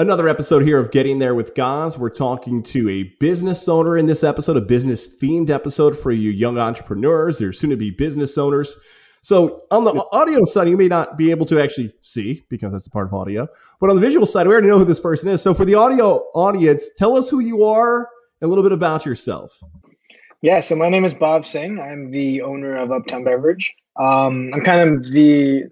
Another episode here of Getting There with Goz. We're talking to a business owner in this episode, a business themed episode for you young entrepreneurs or soon to be business owners. So, on the audio side, you may not be able to actually see because that's a part of audio, but on the visual side, we already know who this person is. So, for the audio audience, tell us who you are, a little bit about yourself. Yeah, so my name is Bhav Singh. I'm the owner of Uptown Beverage. Um, I'm kind of the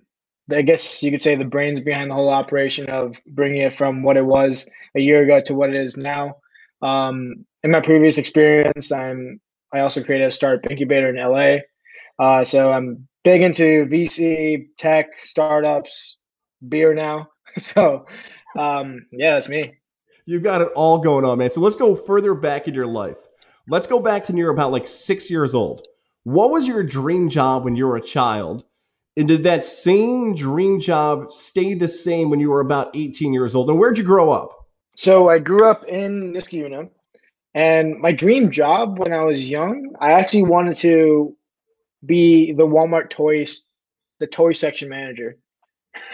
I guess you could say the brains behind the whole operation of bringing it from what it was a year ago to what it is now. Um, in my previous experience, I'm I also created a startup incubator in LA. Uh, so I'm big into VC, tech, startups, beer now. So um, yeah, that's me. You've got it all going on, man. So let's go further back in your life. Let's go back to near about like six years old. What was your dream job when you were a child? And did that same dream job stay the same when you were about 18 years old? And where'd you grow up? So I grew up in Niskayuna. And my dream job when I was young, I actually wanted to be the Walmart toys, the toy section manager.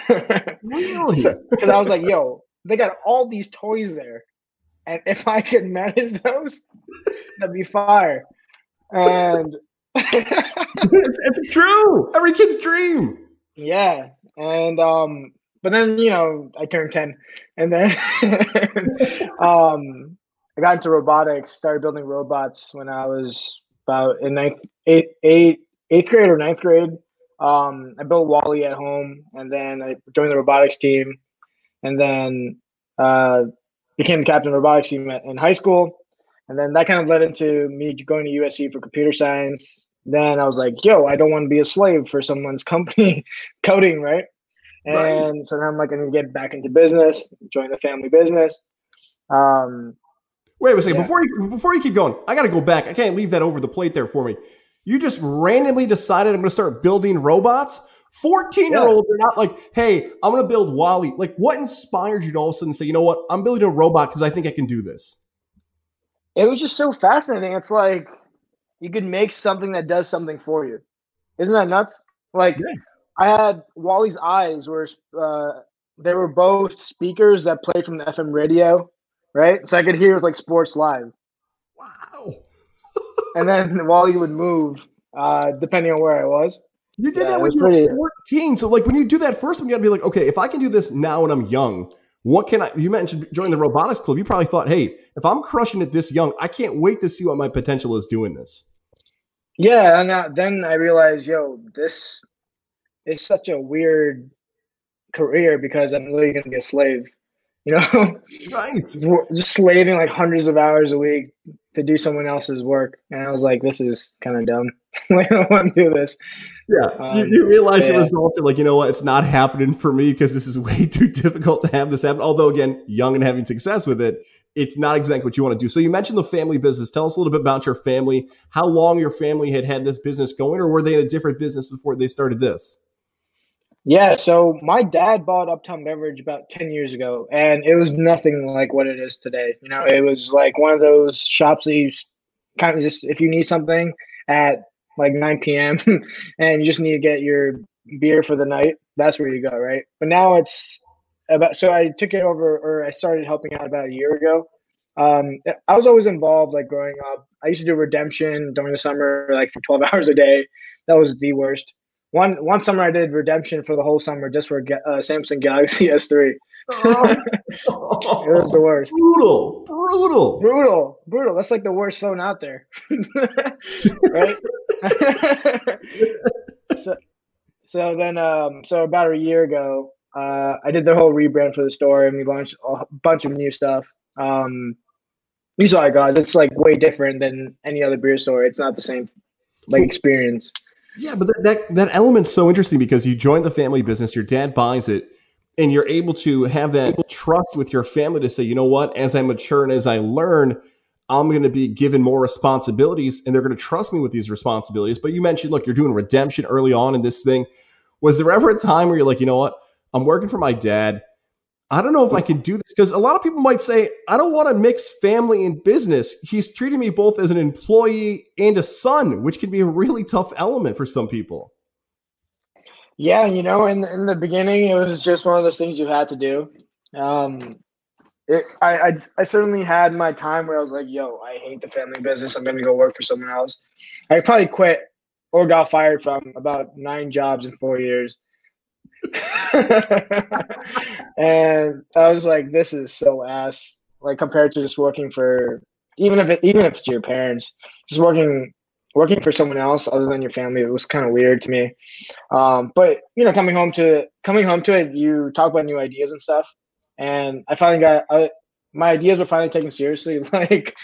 Really? Because I was like, yo, they got all these toys there. And if I could manage those, that'd be fire. And it's, it's true. Every kid's dream. Yeah, and um, but then you know I turned ten, and then um, I got into robotics. Started building robots when I was about in ninth, eighth, eighth, eighth grade or ninth grade. Um, I built WALL-E at home, and then I joined the robotics team, and then uh, became the captain of the robotics team at, in high school. And then that kind of led into me going to USC for computer science. Then I was like, yo, I don't want to be a slave for someone's company coding, right? And right. so now I'm like, I'm gonna get back into business, join the family business. Um, Wait a second. Yeah. Before you before you keep going, I got to go back. I can't leave that over the plate there for me. You just randomly decided I'm going to start building robots. 14 year olds are not like, hey, I'm going to build WALL-E. Like, what inspired you to all of a sudden say, you know what, I'm building a robot because I think I can do this? It was just so fascinating. It's like you could make something that does something for you. Isn't that nuts? Like, yeah. I had WALL-E's eyes were uh, they were both speakers that played from the FM radio, right? So I could hear it was like sports live. Wow. and then WALL-E would move uh, depending on where I was. You did yeah, that when you were 14. So like when you do that first one, you gotta be like, okay, if I can do this now when I'm young, what can I you mentioned join the robotics club. You probably thought, hey, if I'm crushing it this young, I can't wait to see what my potential is doing this. Yeah, and uh, then I realized, yo, this is such a weird career because I'm literally gonna be a slave. You know, right? Just slaving like hundreds of hours a week to do someone else's work, and I was like, this is kind of dumb. I don't want to do this. Yeah, um, you, you, realize yeah. the result. You're like, you know what? It's not happening for me because this is way too difficult to have this happen. Although, again, young and having success with it, it's not exactly what you want to do. So, you mentioned the family business. Tell us a little bit about your family. How long your family had had this business going, or were they in a different business before they started this? Yeah, so my dad bought Uptown Beverage about 10 years ago, and it was nothing like what it is today. You know, it was like one of those shops that you kind of just, if you need something at like 9 p.m. and you just need to get your beer for the night, that's where you go, right? But now it's about so I took it over or I started helping out about a year ago. Um, I was always involved like growing up. I used to do redemption during the summer, like for 12 hours a day. That was the worst. One one summer I did redemption for the whole summer just for uh, Samsung Galaxy S3. Oh. it was the worst. Brutal, brutal, brutal, brutal. That's like the worst phone out there, right? so, so then, um, so about a year ago, uh, I did the whole rebrand for the store, and we launched a bunch of new stuff. Um, you saw it, guys. It's like way different than any other beer store. It's not the same like experience. Yeah, but that, that that element's so interesting because you join the family business. Your dad buys it and you're able to have that trust with your family to say, you know what, as I mature and as I learn, I'm going to be given more responsibilities and they're going to trust me with these responsibilities. But you mentioned, look, you're doing redemption early on in this thing. Was there ever a time where you're like, you know what, I'm working for my dad. I don't know if I can do this because a lot of people might say, I don't want to mix family and business. He's treating me both as an employee and a son, which can be a really tough element for some people. Yeah, you know, in in the beginning, it was just one of those things you had to do. Um, it, I, I I certainly had my time where I was like, "Yo, I hate the family business. I'm gonna go work for someone else." I probably quit or got fired from about nine jobs in four years. and I was like, "This is so ass." Like compared to just working for even if it, even if it's your parents, just working working for someone else other than your family, it was kind of weird to me. Um, but you know, coming home to coming home to it, you talk about new ideas and stuff, and I finally got I, my ideas were finally taken seriously, like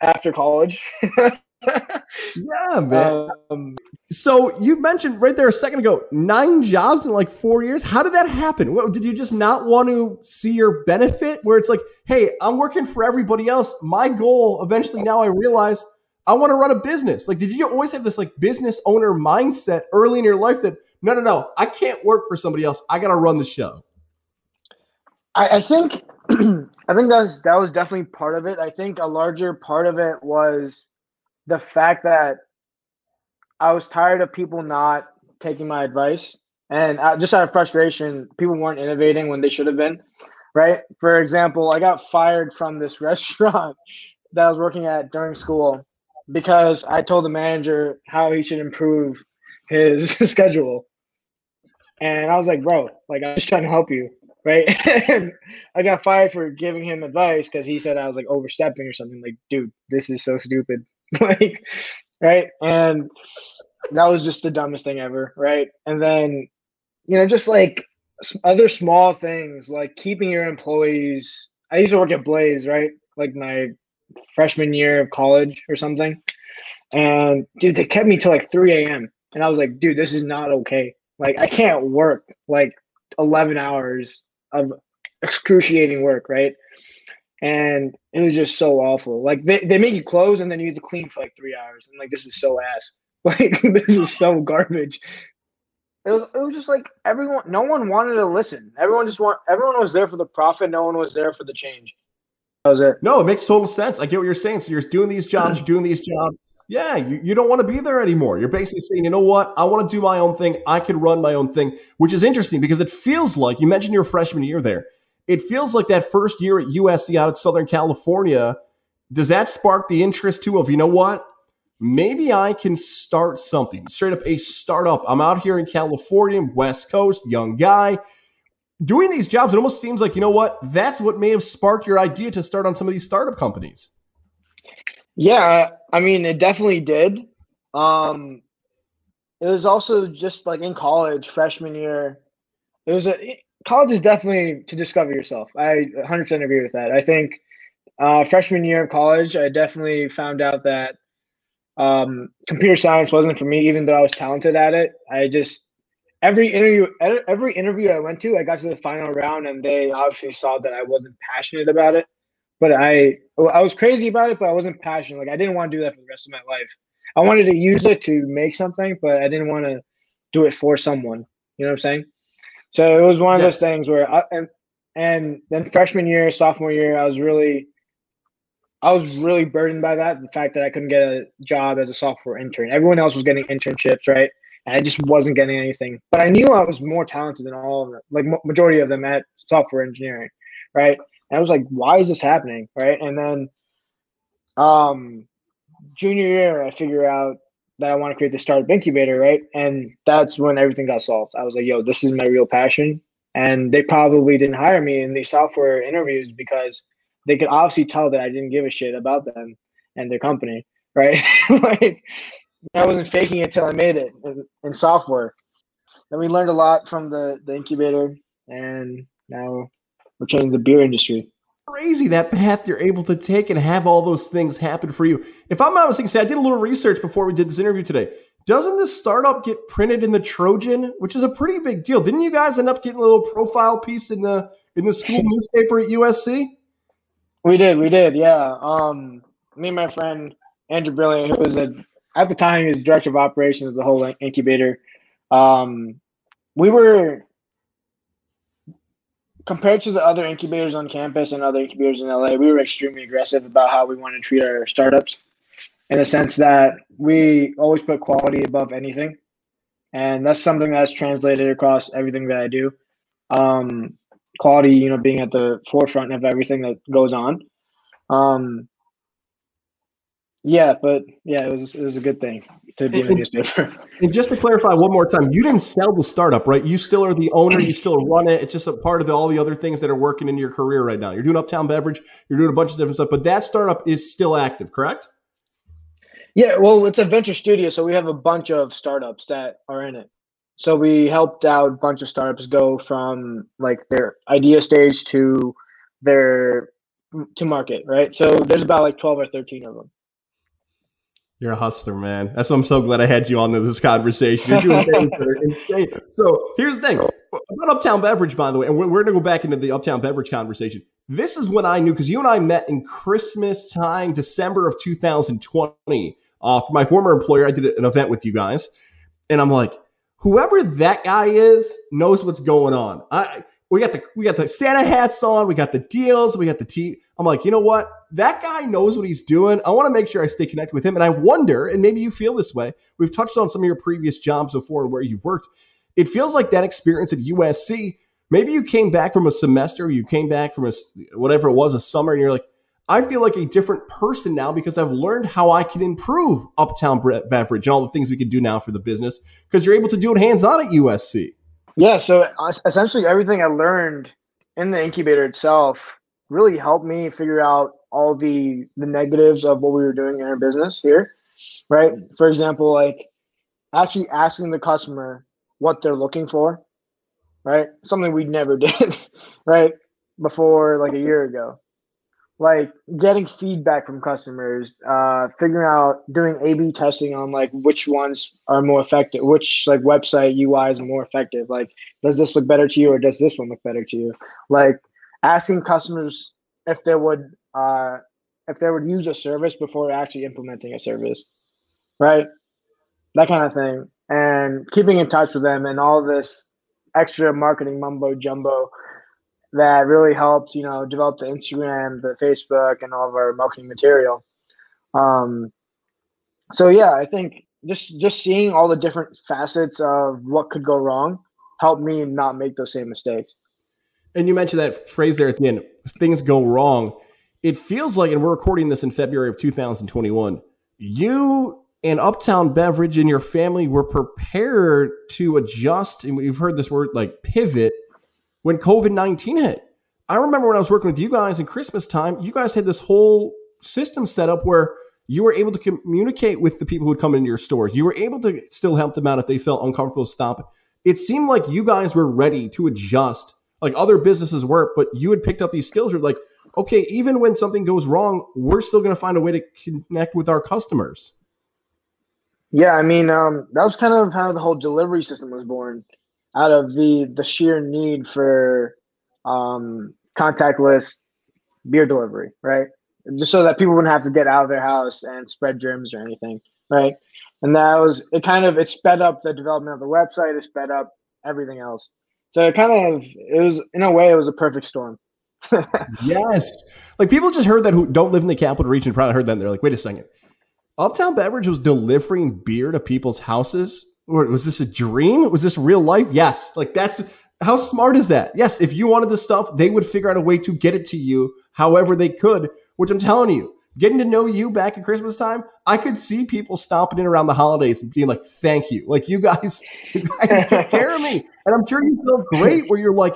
after college. yeah, man. Um, so you mentioned right there a second ago nine jobs in like four years. How did that happen? What, did you just not want to see your benefit? Where it's like, hey, I'm working for everybody else. My goal eventually now I realize I want to run a business. Like, did you always have this like business owner mindset early in your life that no, no, no, I can't work for somebody else. I got to run the show. I, I think, I think that was that was definitely part of it. I think a larger part of it was the fact that I was tired of people not taking my advice, and uh, just out of frustration, people weren't innovating when they should have been. Right. For example, I got fired from this restaurant that I was working at during school because I told the manager how he should improve his schedule. And I was like, bro, like I'm just trying to help you, right? I got fired for giving him advice because he said I was like overstepping or something. Like, dude, this is so stupid. like, right? And that was just the dumbest thing ever, right? And then, you know, just like other small things like keeping your employees. I used to work at Blaze, right? Like my freshman year of college or something. And dude, they kept me till like 3 a.m. And I was like, dude, this is not okay. Like, I can't work like 11 hours of excruciating work, right? And it was just so awful. Like, they, they make you close and then you have to clean for like three hours. And like, this is so ass. Like, this is so garbage. It was, it was just like everyone, no one wanted to listen. Everyone just want, everyone was there for the profit. No one was there for the change. That was it. No, it makes total sense. I get what you're saying. So you're doing these jobs, you're doing these jobs. Yeah, you, you don't want to be there anymore. You're basically saying, you know what? I want to do my own thing. I can run my own thing, which is interesting because it feels like you mentioned your freshman year there. It feels like that first year at USC out of Southern California. Does that spark the interest too of, you know what? Maybe I can start something straight up a startup. I'm out here in California, West Coast, young guy doing these jobs, it almost seems like, you know what, that's what may have sparked your idea to start on some of these startup companies. Yeah, I mean, it definitely did. Um, it was also just like in college, freshman year. It was a college is definitely to discover yourself. I 100% agree with that. I think uh, freshman year of college, I definitely found out that um, computer science wasn't for me, even though I was talented at it. I just every interview every interview I went to, I got to the final round and they obviously saw that I wasn't passionate about it. But I I was crazy about it, but I wasn't passionate. Like I didn't want to do that for the rest of my life. I wanted to use it to make something, but I didn't want to do it for someone. You know what I'm saying? So it was one of yes. those things where I, and and then freshman year, sophomore year, I was really I was really burdened by that. The fact that I couldn't get a job as a software intern. Everyone else was getting internships, right? and I just wasn't getting anything. But I knew I was more talented than all of them, like majority of them at software engineering, right? And I was like, why is this happening, right? And then, um, junior year, I figure out that I want to create the startup incubator, right? And that's when everything got solved. I was like, yo, this is my real passion. And they probably didn't hire me in these software interviews because they could obviously tell that I didn't give a shit about them and their company, right? like I wasn't faking it till I made it in, in software. Then we learned a lot from the, the incubator, and now we're changing the beer industry. Crazy that path you're able to take and have all those things happen for you. If I'm not mistaken, say I did a little research before we did this interview today. Doesn't this startup get printed in the Trojan, which is a pretty big deal? Didn't you guys end up getting a little profile piece in the in the school newspaper at USC? We did, we did, yeah. Um, me and my friend Andrew Brilliant, who was a at the time he was director of operations of the whole incubator. Um, we were compared to the other incubators on campus and other incubators in LA, we were extremely aggressive about how we wanted to treat our startups in the sense that we always put quality above anything. And that's something that's translated across everything that I do. Um, quality, you know, being at the forefront of everything that goes on. Um, yeah, but yeah, it was it was a good thing to be in a newspaper. And just to clarify one more time, you didn't sell the startup, right? You still are the owner. You still run it. It's just a part of the, all the other things that are working in your career right now. You're doing Uptown Beverage. You're doing a bunch of different stuff, but that startup is still active, correct? Yeah, well, it's a venture studio, so we have a bunch of startups that are in it. So we helped out a bunch of startups go from like their idea stage to their to market, right? So there's about like 12 or 13 of them. You're a hustler, man. That's why I'm so glad I had you on to this conversation. You're doing things that are insane. So here's the thing about Uptown Beverage, by the way, and we're, we're going to go back into the Uptown Beverage conversation. This is when I knew because you and I met in Christmas time, December of 2020 uh, for my former employer, I did an event with you guys, and I'm like, whoever that guy is knows what's going on. I we got the we got the Santa hats on, we got the deals, we got the tea. I'm like, you know what? That guy knows what he's doing. I want to make sure I stay connected with him. And I wonder, and maybe you feel this way. We've touched on some of your previous jobs before and where you've worked. It feels like that experience at USC. Maybe you came back from a semester, you came back from a whatever it was, a summer, and you're like, I feel like a different person now because I've learned how I can improve Uptown Beverage and all the things we can do now for the business because you're able to do it hands on at USC. Yeah. So essentially, everything I learned in the incubator itself really helped me figure out all the the negatives of what we were doing in our business here. Right. Mm-hmm. For example, like actually asking the customer what they're looking for. Right. Something we never did. right. Before like a year ago like getting feedback from customers, uh, figuring out doing A/B testing on like which ones are more effective, which like website UIs are more effective. Like, does this look better to you, or does this one look better to you? Like, asking customers if they would uh, if they would use a service before actually implementing a service, right? That kind of thing, and keeping in touch with them, and all this extra marketing mumbo jumbo that really helped, you know, develop the Instagram, the Facebook, and all of our marketing material. Um, so yeah, I think just just seeing all the different facets of what could go wrong helped me not make those same mistakes. And you mentioned that phrase there at the end, things go wrong. It feels like, and we're recording this in February of 2021, you and Uptown Beverage and your family were prepared to adjust, and we've heard this word like pivot when COVID 19 hit. I remember when I was working with you guys in Christmas time, you guys had this whole system set up where you were able to communicate with the people who'd come into your stores. You were able to still help them out if they felt uncomfortable stop. It seemed like you guys were ready to adjust, like other businesses were, but you had picked up these skills. You're like, okay, even when something goes wrong, we're still going to find a way to connect with our customers. Yeah, I mean, um, that was kind of how the whole delivery system was born out of the the sheer need for um, contactless beer delivery, right? Just so that people wouldn't have to get out of their house and spread germs or anything, right? And that was it. Kind of it sped up the development of the website. It sped up everything else. So it kind of it was in a way it was a perfect storm. yes, like people just heard that who don't live in the capital region probably heard that. And they're like, wait a second, Uptown Beverage was delivering beer to people's houses was this a dream? Was this real life? Yes. Like that's how smart is that? Yes. If you wanted the stuff, they would figure out a way to get it to you however they could, which I'm telling you, getting to know you back at Christmas time, I could see people stopping in around the holidays and being like, thank you. Like you guys, you guys took care of me. And I'm sure you feel great where you're like,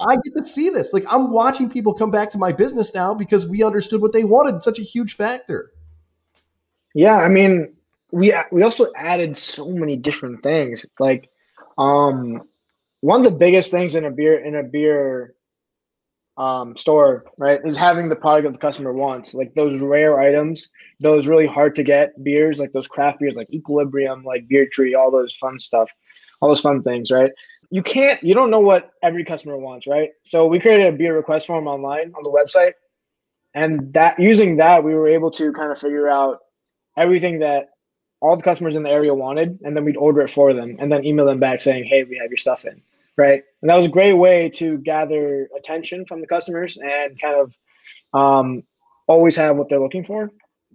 I get to see this. Like I'm watching people come back to my business now because we understood what they wanted. It's such a huge factor. Yeah, I mean, we we also added so many different things. Like, um, one of the biggest things in a beer in a beer um, store, right, is having the product that the customer wants. Like those rare items, those really hard to get beers, like those craft beers, like Equilibrium, like Beer Tree, all those fun stuff, all those fun things, right? You can't, you don't know what every customer wants, right? So we created a beer request form online on the website, and that using that, we were able to kind of figure out everything that all the customers in the area wanted, and then we'd order it for them, and then email them back saying, "Hey, we have your stuff in." Right, and that was a great way to gather attention from the customers and kind of um, always have what they're looking for.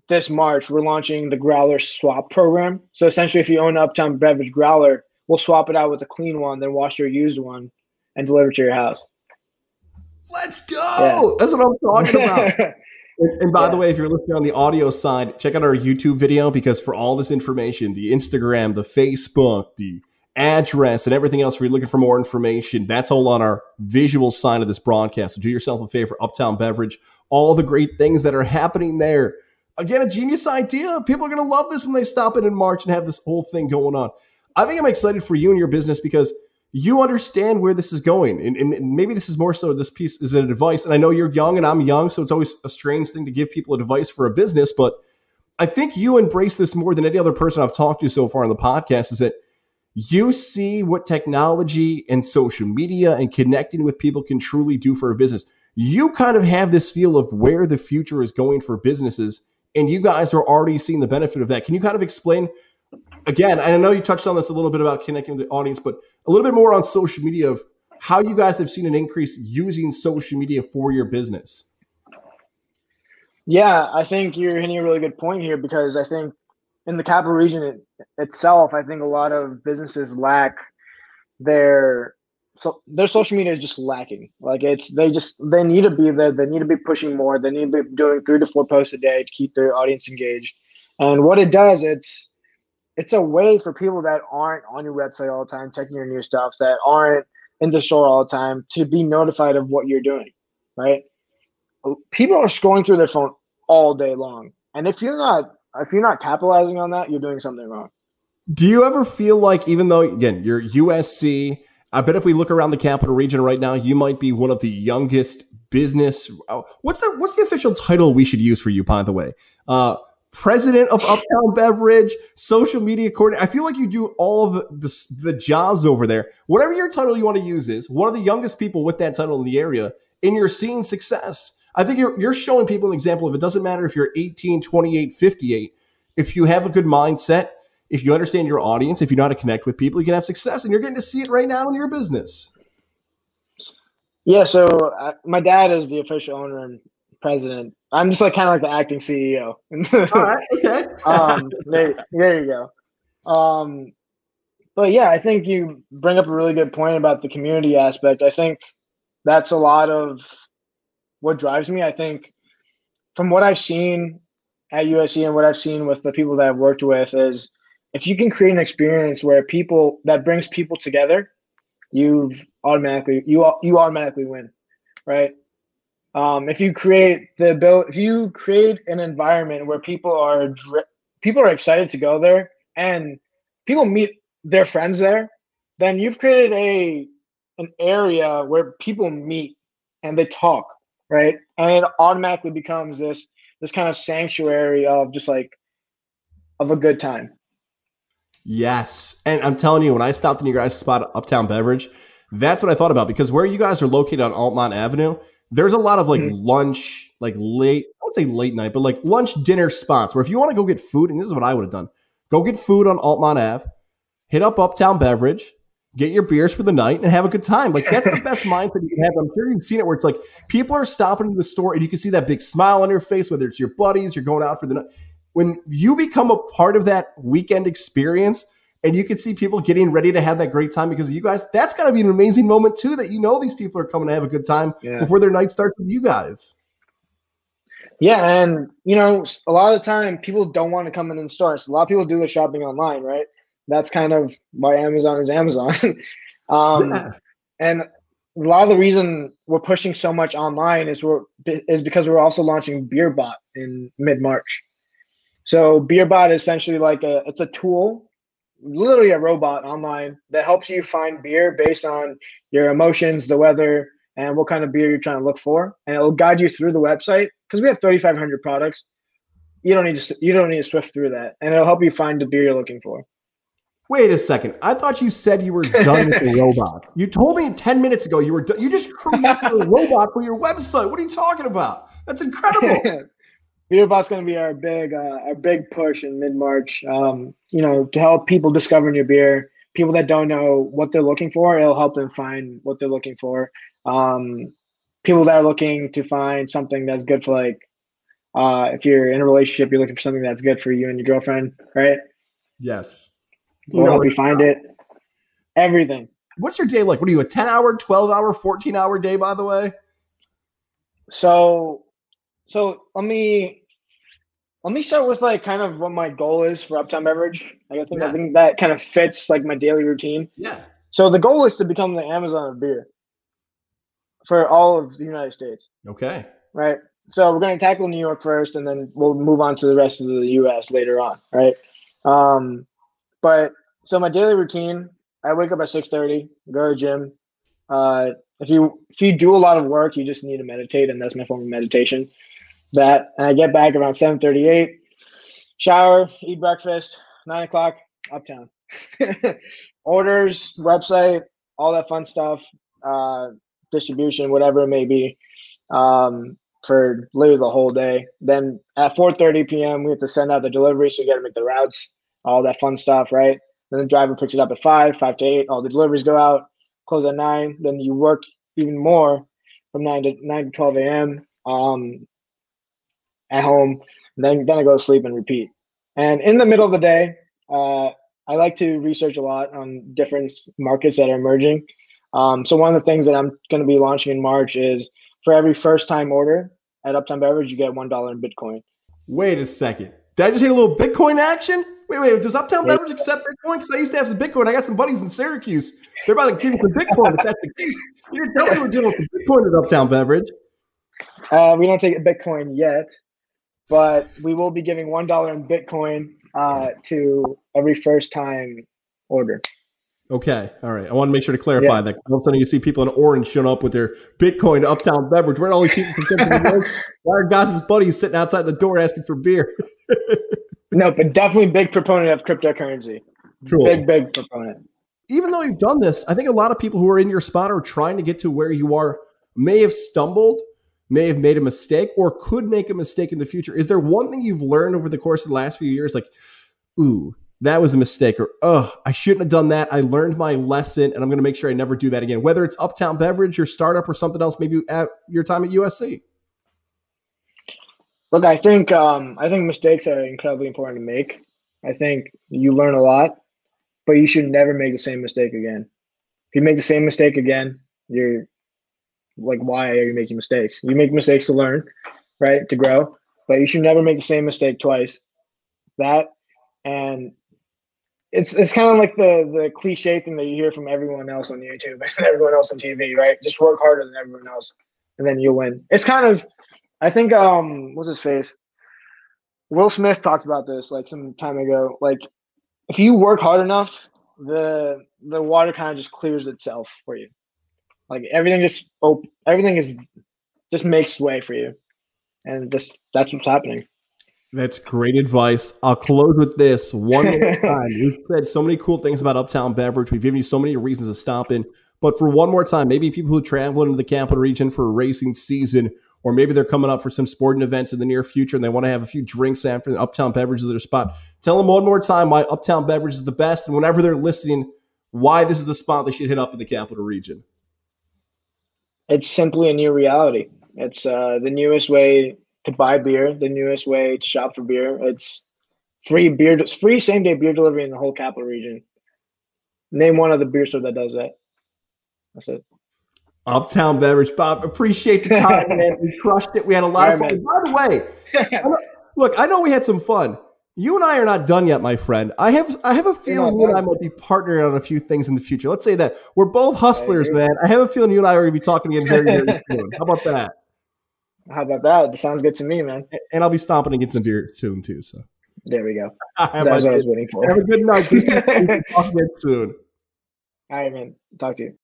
This March, we're launching the Growler Swap program. So essentially, if you own an Uptown Beverage Growler, we'll swap it out with a clean one, then wash your used one, and deliver it to your house. Let's go. Yeah. That's what I'm talking about. and, and, by yeah. the way, if you're listening on the audio side, check out our YouTube video because for all this information, the Instagram, the Facebook, the address, and everything else, if you're looking for more information, that's all on our visual side of this broadcast. So do yourself a favor, Uptown Beverage, all the great things that are happening there. Again, a genius idea. People are going to love this when they stop it in March and have this whole thing going on. I think I'm excited for you and your business because you understand where this is going. And, and, maybe this is more so this piece is an advice. And I know you're young and I'm young, so it's always a strange thing to give people advice for a business. But I think you embrace this more than any other person I've talked to so far on the podcast is that you see what technology and social media and connecting with people can truly do for a business. You kind of have this feel of where the future is going for businesses, and you guys are already seeing the benefit of that. Can you kind of explain again? I know you touched on this a little bit about connecting with the audience, but a little bit more on social media of how you guys have seen an increase using social media for your business. Yeah, I think you're hitting a really good point here because I think in the capital region it, itself, I think a lot of businesses lack their so their social media is just lacking. Like it's they just they need to be there. They need to be pushing more. They need to be doing three to four posts a day to keep their audience engaged. And what it does, it's it's a way for people that aren't on your website all the time, checking your new stuff, that aren't in the store all the time, to be notified of what you're doing. Right? People are scrolling through their phone all day long, and if you're not if you're not capitalizing on that, you're doing something wrong. Do you ever feel like, even though again you're USC, I bet if we look around the capital region right now, you might be one of the youngest business. Oh, what's the what's the official title we should use for you? By the way, uh, president of Uptown Beverage, social media coordinator. I feel like you do all the, the the jobs over there. Whatever your title you want to use is, one of the youngest people with that title in the area, and you're seeing success. I think you're, you're showing people an example of it doesn't matter if you're 18, 28, 58. If you have a good mindset, if you understand your audience, if you know how to connect with people, you can have success. And you're getting to see it right now in your business. Yeah. So uh, my dad is the official owner and president. I'm just like kind of like the acting CEO. All right. Okay. um, there, there you go. Um, but yeah, I think you bring up a really good point about the community aspect. I think that's a lot of what drives me. I think from what I've seen at USC and what I've seen with the people that I've worked with is if you can create an experience where people that brings people together, you've automatically you you automatically win, right? Um, if you create the ability, if you create an environment where people are people are excited to go there and people meet their friends there, then you've created a an area where people meet and they talk right? And it automatically becomes this this kind of sanctuary of just like of a good time. Yes. And I'm telling you, when I stopped in your guys' spot Uptown Beverage, that's what I thought about because where you guys are located on Altamont Avenue, there's a lot of like mm-hmm. lunch, like late, I would say late night, but like lunch dinner spots where if you want to go get food, and this is what I would have done, go get food on Altamont Ave, hit up Uptown Beverage, get your beers for the night and have a good time. Like that's the best mindset you can have. I'm sure you've seen it where it's like people are stopping in the store and you can see that big smile on your face, whether it's your buddies, you're going out for the night. When you become a part of that weekend experience and you can see people getting ready to have that great time because you guys, that's got to be an amazing moment too, that you know these people are coming to have a good time yeah. before their night starts with you guys. Yeah, and you know, a lot of the time people don't want to come in the stores. A lot of people do the shopping online, right? that's kind of why Amazon is Amazon. um, yeah. And a lot of the reason we're pushing so much online is we're is because we're also launching BeerBot in mid March. So BeerBot is essentially like a it's a tool, literally a robot online that helps you find beer based on your emotions, the weather, and what kind of beer you're trying to look for, and it'll guide you through the website because we have 3,500 products. You don't need to you don't need to swift through that, and it'll help you find the beer you're looking for. Wait a second. I thought you said you were done with the robot. You told me 10 minutes ago you were done. You just created a robot for your website. What are you talking about? That's incredible. BeerBot's going to be our big uh, our big push in mid March. Um, you know, to help people discover new beer. People that don't know what they're looking for, it'll help them find what they're looking for. Um, people that are looking to find something that's good for like, uh, if you're in a relationship, you're looking for something that's good for you and your girlfriend, right? Yes. You know, we find it. Everything. What's your day like? What are you, a 10 hour, 12 hour, 14 hour day, by the way? So, so let me let me start with like kind of what my goal is for Uptown Beverage. Like, I think Yeah. I think that kind of fits like my daily routine. Yeah. So the goal is to become the Amazon of beer for all of the United States, Okay. right? So we're going to tackle New York first, and then we'll move on to the rest of the U.S. later on, right? Um, but so my daily routine, I wake up at six thirty, go to the gym. Uh, if you if you do a lot of work, you just need to meditate, and that's my form of meditation. That and I get back around seven thirty eight, shower, eat breakfast, nine o'clock, uptown. Orders, website, all that fun stuff, uh, distribution, whatever it may be, um, for literally the whole day. Then at four thirty p.m., we have to send out the delivery, so you got to make the routes, all that fun stuff, right? Then the driver picks it up at five, five to eight. All the deliveries go out, close at nine. Then you work even more from nine to nine to twelve a.m. Um, at home. Then then I go to sleep and repeat. And in the middle of the day, uh, I like to research a lot on different markets that are emerging. Um, so one of the things that I'm going to be launching in March is for every first time order at Uptown Beverage, you get one dollar in Bitcoin. Wait a second. Did I just hear a little Bitcoin action? Wait, wait. Does Uptown Beverage accept Bitcoin? Because I used to have some Bitcoin. I got some buddies in Syracuse. They're about to give me some Bitcoin if that's the case. You didn't tell me we're dealing with Bitcoin at Uptown Beverage. Uh, we don't take Bitcoin yet, but we will be giving one dollar in Bitcoin uh, to every first time order. Okay. All right. I want to make sure to clarify Yeah. that. All of a sudden, you see people in orange showing up with their Bitcoin Uptown Beverage. Where all these people from Tiffany Mills? Why are Goz's buddies sitting outside the door asking for beer? No, but definitely big proponent of cryptocurrency. Cool. Big, big proponent. even though you've done this, I think a lot of people who are in your spot or trying to get to where you are may have stumbled, may have made a mistake, or could make a mistake in the future. Is there one thing you've learned over the course of the last few years, like, ooh, that was a mistake, or oh, I shouldn't have done that. I learned my lesson, and I'm going to make sure I never do that again. Whether it's Uptown Beverage, your startup, or something else, maybe at your time at USC. Look, I think um, I think mistakes are incredibly important to make. I think you learn a lot, but you should never make the same mistake again. If you make the same mistake again, you're like, why are you making mistakes? You make mistakes to learn, right? To grow, but you should never make the same mistake twice. That and it's it's kind of like the the cliche thing that you hear from everyone else on YouTube and everyone else on TV, right? Just work harder than everyone else, and then you'll win. It's kind of I think um what's his face? Will Smith talked about this like some time ago. Like if you work hard enough, the the water kind of just clears itself for you. Like everything just op- everything is just makes way for you. And just that's what's happening. That's great advice. I'll close with this one more time. We've said so many cool things about Uptown Beverage. We've given you so many reasons to stop in. But for one more time, maybe people who travel into the capital region for a racing season, or maybe they're coming up for some sporting events in the near future and they want to have a few drinks after the Uptown Beverage is their spot. Tell them one more time why Uptown Beverage is the best. And whenever they're listening, why this is the spot they should hit up in the capital region. It's simply a new reality. It's uh, the newest way to buy beer, the newest way to shop for beer. It's free beer, it's free same day beer delivery in the whole capital region. Name one other beer store that does that. That's it. Uptown Beverage, Bhav. Appreciate the time, man. We crushed it. We had a lot of fun. right, By the way, look, I know we had some fun. You and I are not done yet, my friend. I have I have a feeling you and I might be partnering on a few things in the future. Let's say that we're both hustlers, man. I have a feeling you and I are going to be talking again very, very soon. How about that? How about that? That sounds good to me, man. And I'll be stomping and getting some beer soon too. So There we go. That's what I was waiting for. have a good night. Talk again soon. All right, man. Talk to you.